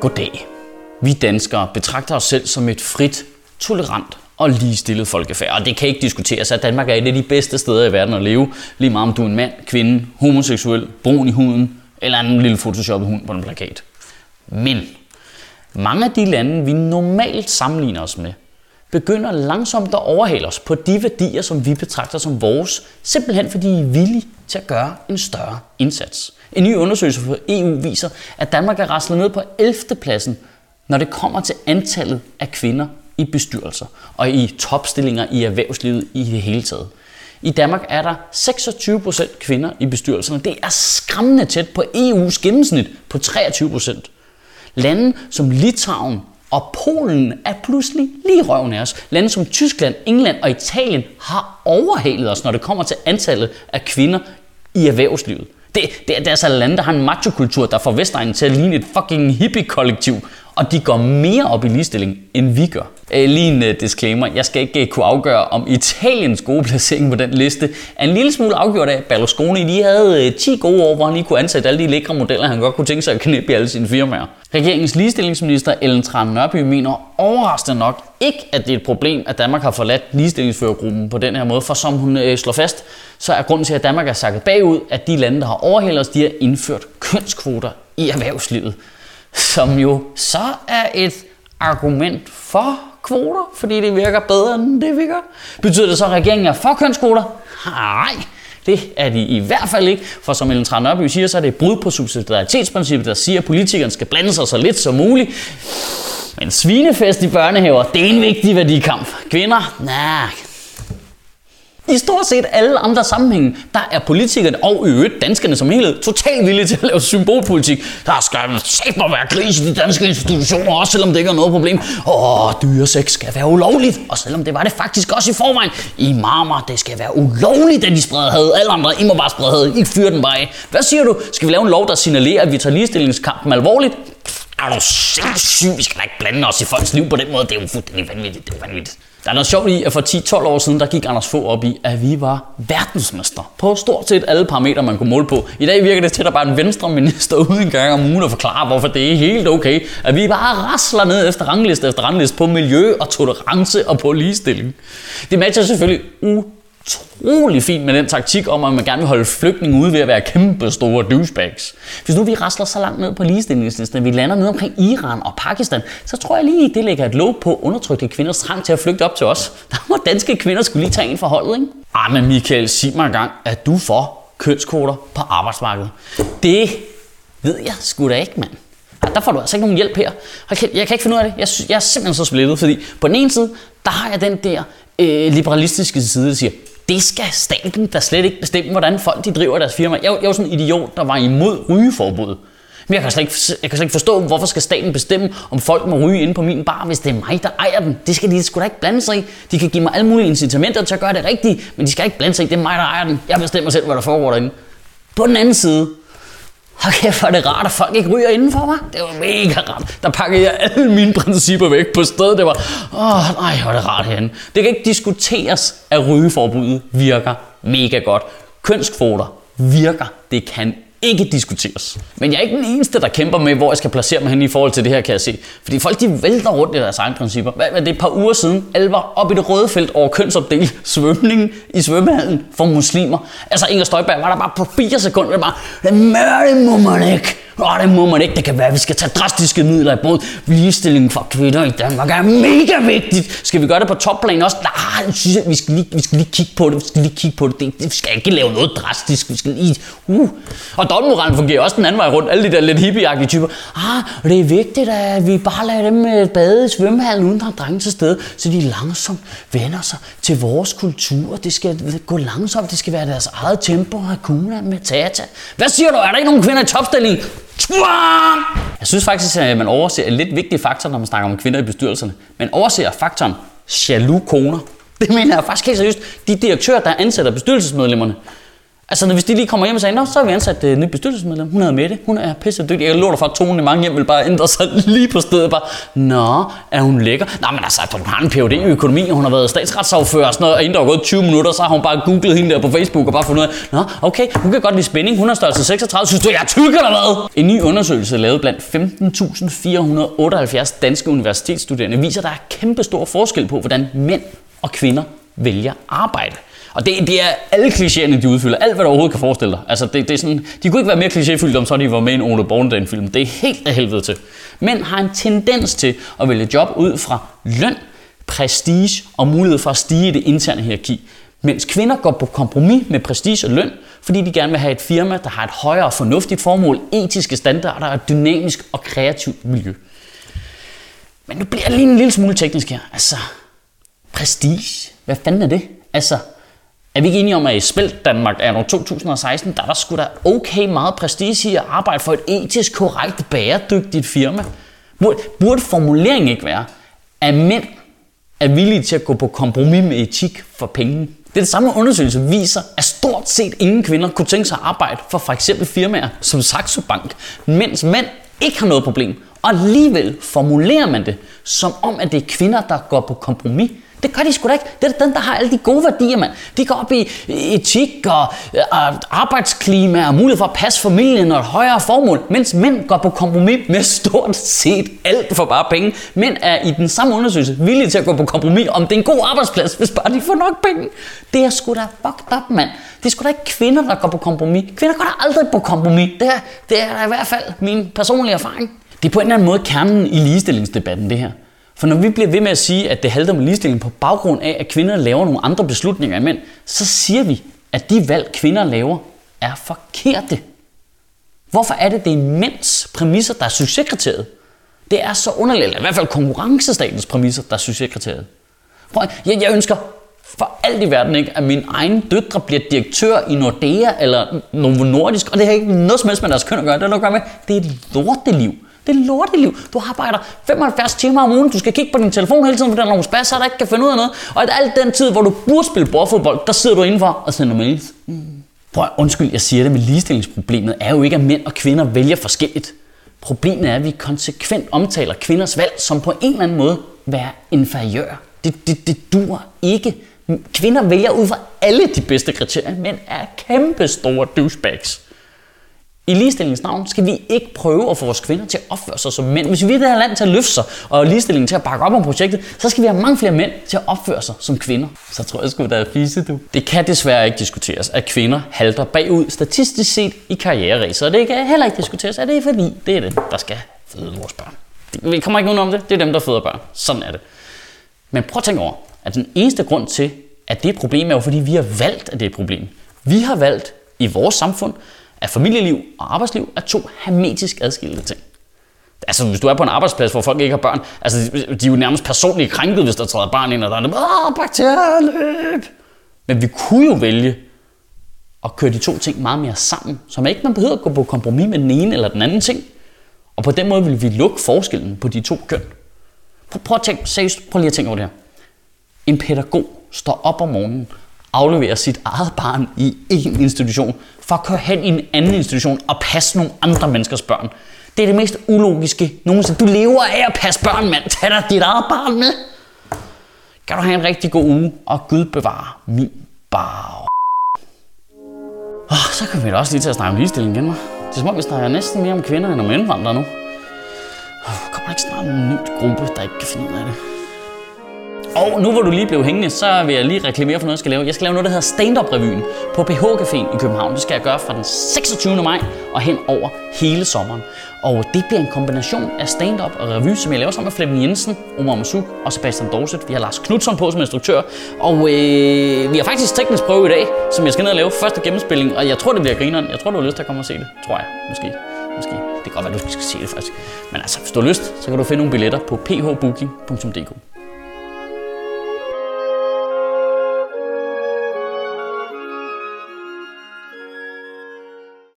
Goddag. Vi danskere betragter os selv som et frit, tolerant og ligestillet folkefærd. Og det kan ikke diskuteres, at Danmark er et af de bedste steder i verden at leve. Lige meget om du er en mand, kvinde, homoseksuel, brun i huden eller en lille photoshoppet hund på en plakat. Men mange af de lande, vi normalt sammenligner os med, begynder langsomt at overhale os på de værdier, som vi betragter som vores, simpelthen fordi I er villige til at gøre en større indsats. En ny undersøgelse fra EU viser, at Danmark er raslet ned på 11. pladsen, når det kommer til antallet af kvinder i bestyrelser og i topstillinger i erhvervslivet i det hele taget. I Danmark er der 26% kvinder i bestyrelserne. Det er skræmmende tæt på EU's gennemsnit på 23%. Lande som Litauen og Polen er pludselig lige røven af os. Lande som Tyskland, England og Italien har overhalet os, når det kommer til antallet af kvinder i erhvervslivet. Det, det, det er altså lande, der har en machokultur, der får Vestegnen til at ligne et fucking hippie-kollektiv, og de går mere op i ligestilling, end vi gør. Øh, lige en øh, disclaimer. Jeg skal ikke øh, kunne afgøre, om Italiens gode placering på den liste er en lille smule afgjort af, Berlusconi lige havde 10 gode år, hvor han lige kunne ansætte alle de lækre modeller, han godt kunne tænke sig at knippe i alle sine firmaer. Regeringens ligestillingsminister Ellen Trane Nørby mener overraskende nok ikke, at det er et problem, at Danmark har forladt ligestillingsførergruppen på den her måde, for som hun slår fast, så er grunden til, at Danmark er sakket bagud, at de lande, der har overhældet os, de har indført kønskvoter i erhvervslivet som jo så er et argument for kvoter, fordi det virker bedre, end det virker. Betyder det så, at regeringen er for kønskvoter? Nej, det er de i hvert fald ikke, for som Ellen Trane Nørby siger, så er det et brud på subsidiaritetsprincippet, der siger, at politikerne skal blande sig så lidt som muligt. Men svinefest i børnehaver, det er en vigtig værdikamp. Kvinder? Nej, i stort set alle andre sammenhænge, der er politikerne og i øvrigt danskerne som helhed totalt villige til at lave symbolpolitik. Der skal sæt mig være gris i de danske institutioner, også selvom det ikke er noget problem. Åh, dyresex skal være ulovligt, og selvom det var det faktisk også i forvejen. I marmor, det skal være ulovligt, at de spreder had. Alle andre, I må bare sprede had. I fyrer den bare af. Hvad siger du? Skal vi lave en lov, der signalerer, at vi tager ligestillingskampen alvorligt? Er du sindssyg? Vi skal da ikke blande os i folks liv på den måde. Det er jo fuldstændig vanvittigt. Det er vanvittigt. Der er noget sjovt i, at for 10-12 år siden, der gik Anders få op i, at vi var verdensmester på stort set alle parametre, man kunne måle på. I dag virker det til, at der bare er en venstre minister ude en gang om ugen og forklare, hvorfor det er helt okay, at vi bare rasler ned efter rangliste efter rangliste på miljø og tolerance og på ligestilling. Det matcher selvfølgelig u utrolig fint med den taktik om, at man gerne vil holde flygtninge ude ved at være kæmpe store douchebags. Hvis nu vi rasler så langt ned på ligestillingslisten, at vi lander ned omkring Iran og Pakistan, så tror jeg lige, det lægger et låg på undertrykte kvinders trang til at flygte op til os. Der må danske kvinder skulle lige tage en forhold, ikke? Ah, men Michael, sig mig engang, at du for kønskvoter på arbejdsmarkedet. Det ved jeg sgu da ikke, mand. Ah, der får du altså ikke nogen hjælp her. Jeg kan ikke finde ud af det. Jeg, jeg er simpelthen så splittet, fordi på den ene side, der har jeg den der øh, liberalistiske side, der siger, det skal staten da slet ikke bestemme, hvordan folk de driver deres firma. Jeg, jeg var sådan en idiot, der var imod rygeforbud. Men jeg kan, slet ikke, jeg kan slet ikke forstå, hvorfor skal staten bestemme, om folk må ryge inde på min bar, hvis det er mig, der ejer den. Det skal de sgu da ikke blande sig i. De kan give mig alle mulige incitamenter til at gøre det rigtigt, men de skal ikke blande sig i. Det er mig, der ejer den. Jeg bestemmer selv, hvad der foregår derinde. På den anden side, Hold kæft, hvor det rart, at folk ikke ryger inden for mig. Det var mega rart. Der pakkede jeg alle mine principper væk på stedet. Det var, åh nej, hvor er det rart herinde. Det kan ikke diskuteres, at rygeforbuddet virker mega godt. Kønskvoter virker. Det kan ikke diskuteres. Men jeg er ikke den eneste, der kæmper med, hvor jeg skal placere mig hen i forhold til det her, kan jeg se. Fordi folk de vælter rundt i deres egne principper. Hvad, hvad det er et par uger siden, alle var oppe i det røde felt over kønsopdelt svømning i svømmehallen for muslimer. Altså Inger Støjberg var der bare på fire sekunder, det bare, det må man ikke. Åh, det må man ikke. Det kan være, at vi skal tage drastiske midler i brug. Ligestillingen for kvinder i Danmark er mega vigtigt. Skal vi gøre det på topplan også? Nej, synes jeg, vi skal, lige, vi skal lige kigge på det. Vi skal lige kigge på det. det. Vi skal ikke lave noget drastisk. Vi skal lige... Uh. Og dobbeltmoralen fungerer også den anden vej rundt. Alle de der lidt hippieagtige typer. Ah, det er vigtigt, at vi bare lader dem øh, bade i svømmehallen uden der er drenge til stede, så de langsomt vender sig til vores kultur. Det skal gå langsomt. Det skal være deres eget tempo. Hakuna med tata. Hvad siger du? Er der ikke nogen kvinder i topstilling? Jeg synes faktisk, at man overser en lidt vigtig faktor, når man snakker om kvinder i bestyrelserne. Man overser faktoren jaloux koner. Det mener jeg faktisk helt seriøst. De direktører, der ansætter bestyrelsesmedlemmerne, Altså, når, hvis de lige kommer hjem og siger, Nå, så har vi ansat et nyt bestyrelsesmedlem. Hun hedder Mette. Hun er pisse dygtig. Jeg lurer dig for, at tonen i mange hjem vil bare ændre sig lige på stedet. Bare, Nå, er hun lækker? Nå, men altså, hun har en Ph.D. i økonomi, og hun har været statsretsaffører og sådan noget. Og inden der var gået 20 minutter, så har hun bare googlet hende der på Facebook og bare fundet ud af, Nå, okay, hun kan godt lide spænding. Hun er størrelse 36. Synes du, jeg er tyk eller hvad? En ny undersøgelse lavet blandt 15.478 danske universitetsstuderende viser, at der er kæmpe stor forskel på, hvordan mænd og kvinder vælger arbejde. Og det, det er alle klichéerne, de udfylder. Alt, hvad du overhovedet kan forestille dig. Altså, det, det er sådan, de kunne ikke være mere klichéfyldt, om så de var med i en Ole Bornedal-film. Det er helt af helvede til. Mænd har en tendens til at vælge job ud fra løn, prestige og mulighed for at stige i det interne hierarki. Mens kvinder går på kompromis med prestige og løn, fordi de gerne vil have et firma, der har et højere og fornuftigt formål, etiske standarder og et dynamisk og kreativt miljø. Men nu bliver jeg lige en lille smule teknisk her. Altså, prestige? Hvad fanden er det? Altså, er vi ikke enige om, at i Spelt Danmark er nu 2016, der er der sgu da okay meget prestige i at arbejde for et etisk korrekt, bæredygtigt firma? Burde, burde formuleringen ikke være, at mænd er villige til at gå på kompromis med etik for penge? Det er det samme undersøgelse viser, at stort set ingen kvinder kunne tænke sig at arbejde for for eksempel firmaer som Saxo Bank, mens mænd ikke har noget problem. Og alligevel formulerer man det, som om at det er kvinder, der går på kompromis det gør de sgu da ikke. Det er den, der har alle de gode værdier, mand. De går op i etik og, og arbejdsklima og mulighed for at passe familien og et højere formål, mens mænd går på kompromis med stort set alt for bare penge. Mænd er i den samme undersøgelse villige til at gå på kompromis, om det er en god arbejdsplads, hvis bare de får nok penge. Det er sgu da fucked up, mand. Det er sgu da ikke kvinder, der går på kompromis. Kvinder går da aldrig på kompromis. Det er, det er i hvert fald min personlige erfaring. Det er på en eller anden måde kernen i ligestillingsdebatten, det her. For når vi bliver ved med at sige, at det halter med ligestilling på baggrund af, at kvinder laver nogle andre beslutninger end mænd, så siger vi, at de valg, kvinder laver, er forkerte. Hvorfor er det, det er mænds præmisser, der er succeskriteriet? Det er så underligt, eller i hvert fald konkurrencestatens præmisser, der er succeskriteriet. Jeg, jeg ønsker for alt i verden ikke, at min egen døtre bliver direktør i Nordea eller Novo Nordisk, og det har ikke noget som helst med deres køn at gøre. Det har noget at gøre med, det er et lorteliv. Det er lorteliv. Du arbejder 75 timer om ugen. Du skal kigge på din telefon hele tiden, fordi der er nogle spasser, der ikke kan finde ud af noget. Og alt den tid, hvor du burde spille bordfodbold, der sidder du indenfor og sender mails. Mm. Prøv at undskyld, jeg siger det, men ligestillingsproblemet er jo ikke, at mænd og kvinder vælger forskelligt. Problemet er, at vi konsekvent omtaler kvinders valg som på en eller anden måde være inferiør. Det, det, det dur ikke. Kvinder vælger ud fra alle de bedste kriterier, men er kæmpe store douchebags. I ligestillingens navn skal vi ikke prøve at få vores kvinder til at opføre sig som mænd. Hvis vi vil det her land til at løfte sig, og ligestillingen til at bakke op om projektet, så skal vi have mange flere mænd til at opføre sig som kvinder. Så tror jeg sgu, der er fise, du. Det kan desværre ikke diskuteres, at kvinder halter bagud statistisk set i karriereræset. Og det kan heller ikke diskuteres, at det er fordi, det er det, der skal føde vores børn. Vi kommer ikke nogen om det. Det er dem, der føder børn. Sådan er det. Men prøv at tænke over, at den eneste grund til, at det er et problem, er jo fordi, vi har valgt, at det er et problem. Vi har valgt i vores samfund, at familieliv og arbejdsliv er to hermetisk adskilte ting. Altså, hvis du er på en arbejdsplads, hvor folk ikke har børn, altså, de er jo nærmest personligt krænket, hvis der træder barn ind, og der er det, åh, bakterieløb. Men vi kunne jo vælge at køre de to ting meget mere sammen, så man ikke man behøver at gå på kompromis med den ene eller den anden ting. Og på den måde vil vi lukke forskellen på de to køn. Prøv, prøv at tænke, seriøst, prøv lige at tænke over det her. En pædagog står op om morgenen, afleverer sit eget barn i en institution, for at køre hen i en anden institution og passe nogle andre menneskers børn. Det er det mest ulogiske nogensinde. Du lever af at passe børn, mand. Tag dig dit eget barn med. Kan du have en rigtig god uge, og Gud bevare min bar. Oh, så kan vi da også lige til at snakke om ligestilling igen, hva'? Det er som om, vi snakker næsten mere om kvinder end om indvandrere nu. Oh, kommer ikke snart en ny gruppe, der ikke kan finde ud af det? Og nu hvor du lige blev hængende, så vil jeg lige reklamere for noget, jeg skal lave. Jeg skal lave noget, der hedder Stand-Up-revyen på PH Caféen i København. Det skal jeg gøre fra den 26. maj og hen over hele sommeren. Og det bliver en kombination af stand-up og revy, som jeg laver sammen med Flemming Jensen, Omar Masuk og Sebastian Dorset. Vi har Lars Knudsen på som instruktør. Og øh, vi har faktisk teknisk prøve i dag, som jeg skal ned og lave første gennemspilling. Og jeg tror, det bliver grineren. Jeg tror, du har lyst til at komme og se det. Tror jeg. Måske. Måske. Det kan godt være, du skal se det faktisk. Men altså, hvis du har lyst, så kan du finde nogle billetter på phbooking.dk.